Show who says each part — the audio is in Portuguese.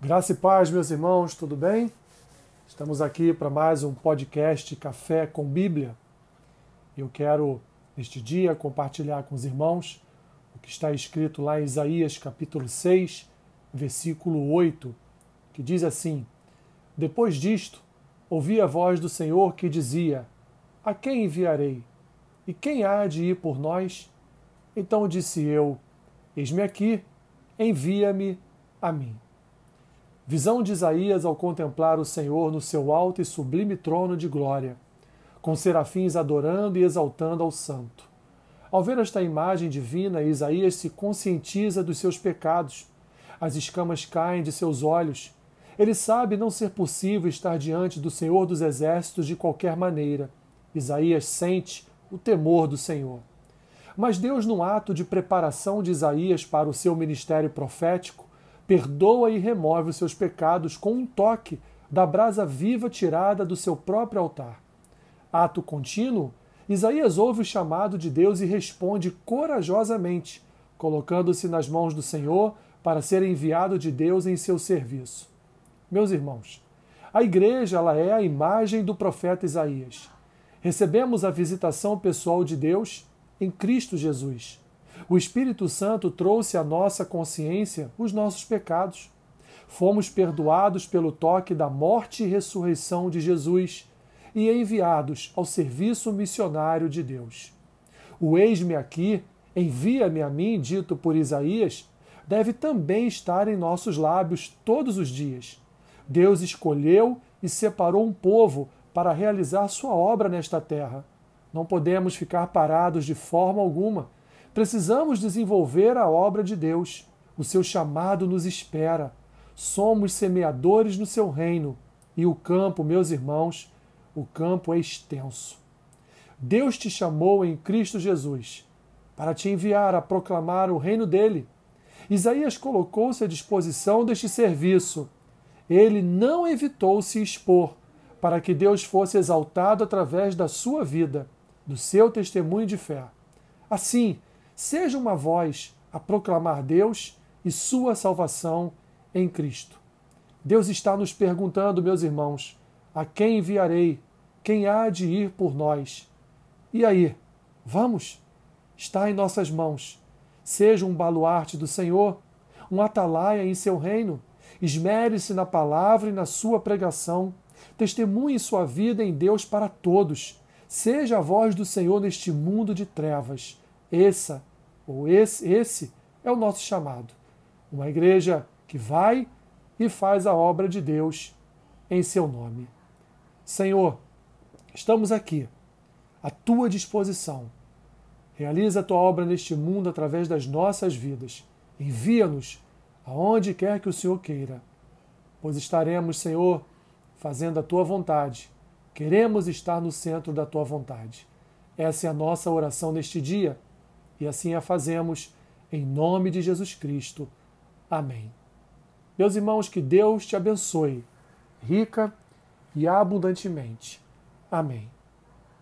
Speaker 1: Graça e paz, meus irmãos, tudo bem? Estamos aqui para mais um podcast Café com Bíblia. Eu quero, neste dia, compartilhar com os irmãos o que está escrito lá em Isaías capítulo 6, versículo 8, que diz assim: Depois disto, ouvi a voz do Senhor que dizia: A quem enviarei? E quem há de ir por nós? Então disse eu: Eis-me aqui, envia-me a mim. Visão de Isaías ao contemplar o Senhor no seu alto e sublime trono de glória, com serafins adorando e exaltando ao Santo. Ao ver esta imagem divina, Isaías se conscientiza dos seus pecados. As escamas caem de seus olhos. Ele sabe não ser possível estar diante do Senhor dos Exércitos de qualquer maneira. Isaías sente o temor do Senhor. Mas Deus, no ato de preparação de Isaías para o seu ministério profético, perdoa e remove os seus pecados com um toque da brasa viva tirada do seu próprio altar. Ato contínuo, Isaías ouve o chamado de Deus e responde corajosamente, colocando-se nas mãos do Senhor para ser enviado de Deus em seu serviço. Meus irmãos, a igreja ela é a imagem do profeta Isaías. Recebemos a visitação pessoal de Deus em Cristo Jesus. O Espírito Santo trouxe à nossa consciência os nossos pecados. Fomos perdoados pelo toque da morte e ressurreição de Jesus e enviados ao serviço missionário de Deus. O eis-me aqui, envia-me a mim, dito por Isaías, deve também estar em nossos lábios todos os dias. Deus escolheu e separou um povo para realizar sua obra nesta terra. Não podemos ficar parados de forma alguma Precisamos desenvolver a obra de Deus. O seu chamado nos espera. Somos semeadores no seu reino. E o campo, meus irmãos, o campo é extenso. Deus te chamou em Cristo Jesus para te enviar a proclamar o reino dele. Isaías colocou-se à disposição deste serviço. Ele não evitou se expor para que Deus fosse exaltado através da sua vida, do seu testemunho de fé. Assim, seja uma voz a proclamar Deus e sua salvação em Cristo. Deus está nos perguntando, meus irmãos, a quem enviarei? Quem há de ir por nós? E aí, vamos? Está em nossas mãos. Seja um baluarte do Senhor, um atalaia em seu reino. Esmere-se na palavra e na sua pregação. Testemunhe sua vida em Deus para todos. Seja a voz do Senhor neste mundo de trevas. Essa ou esse, esse é o nosso chamado. Uma igreja que vai e faz a obra de Deus em seu nome. Senhor, estamos aqui, à tua disposição. Realiza a tua obra neste mundo através das nossas vidas. Envia-nos aonde quer que o Senhor queira, pois estaremos, Senhor, fazendo a tua vontade. Queremos estar no centro da tua vontade. Essa é a nossa oração neste dia e assim a fazemos em nome de Jesus Cristo. Amém. Meus irmãos, que Deus te abençoe, rica e abundantemente. Amém.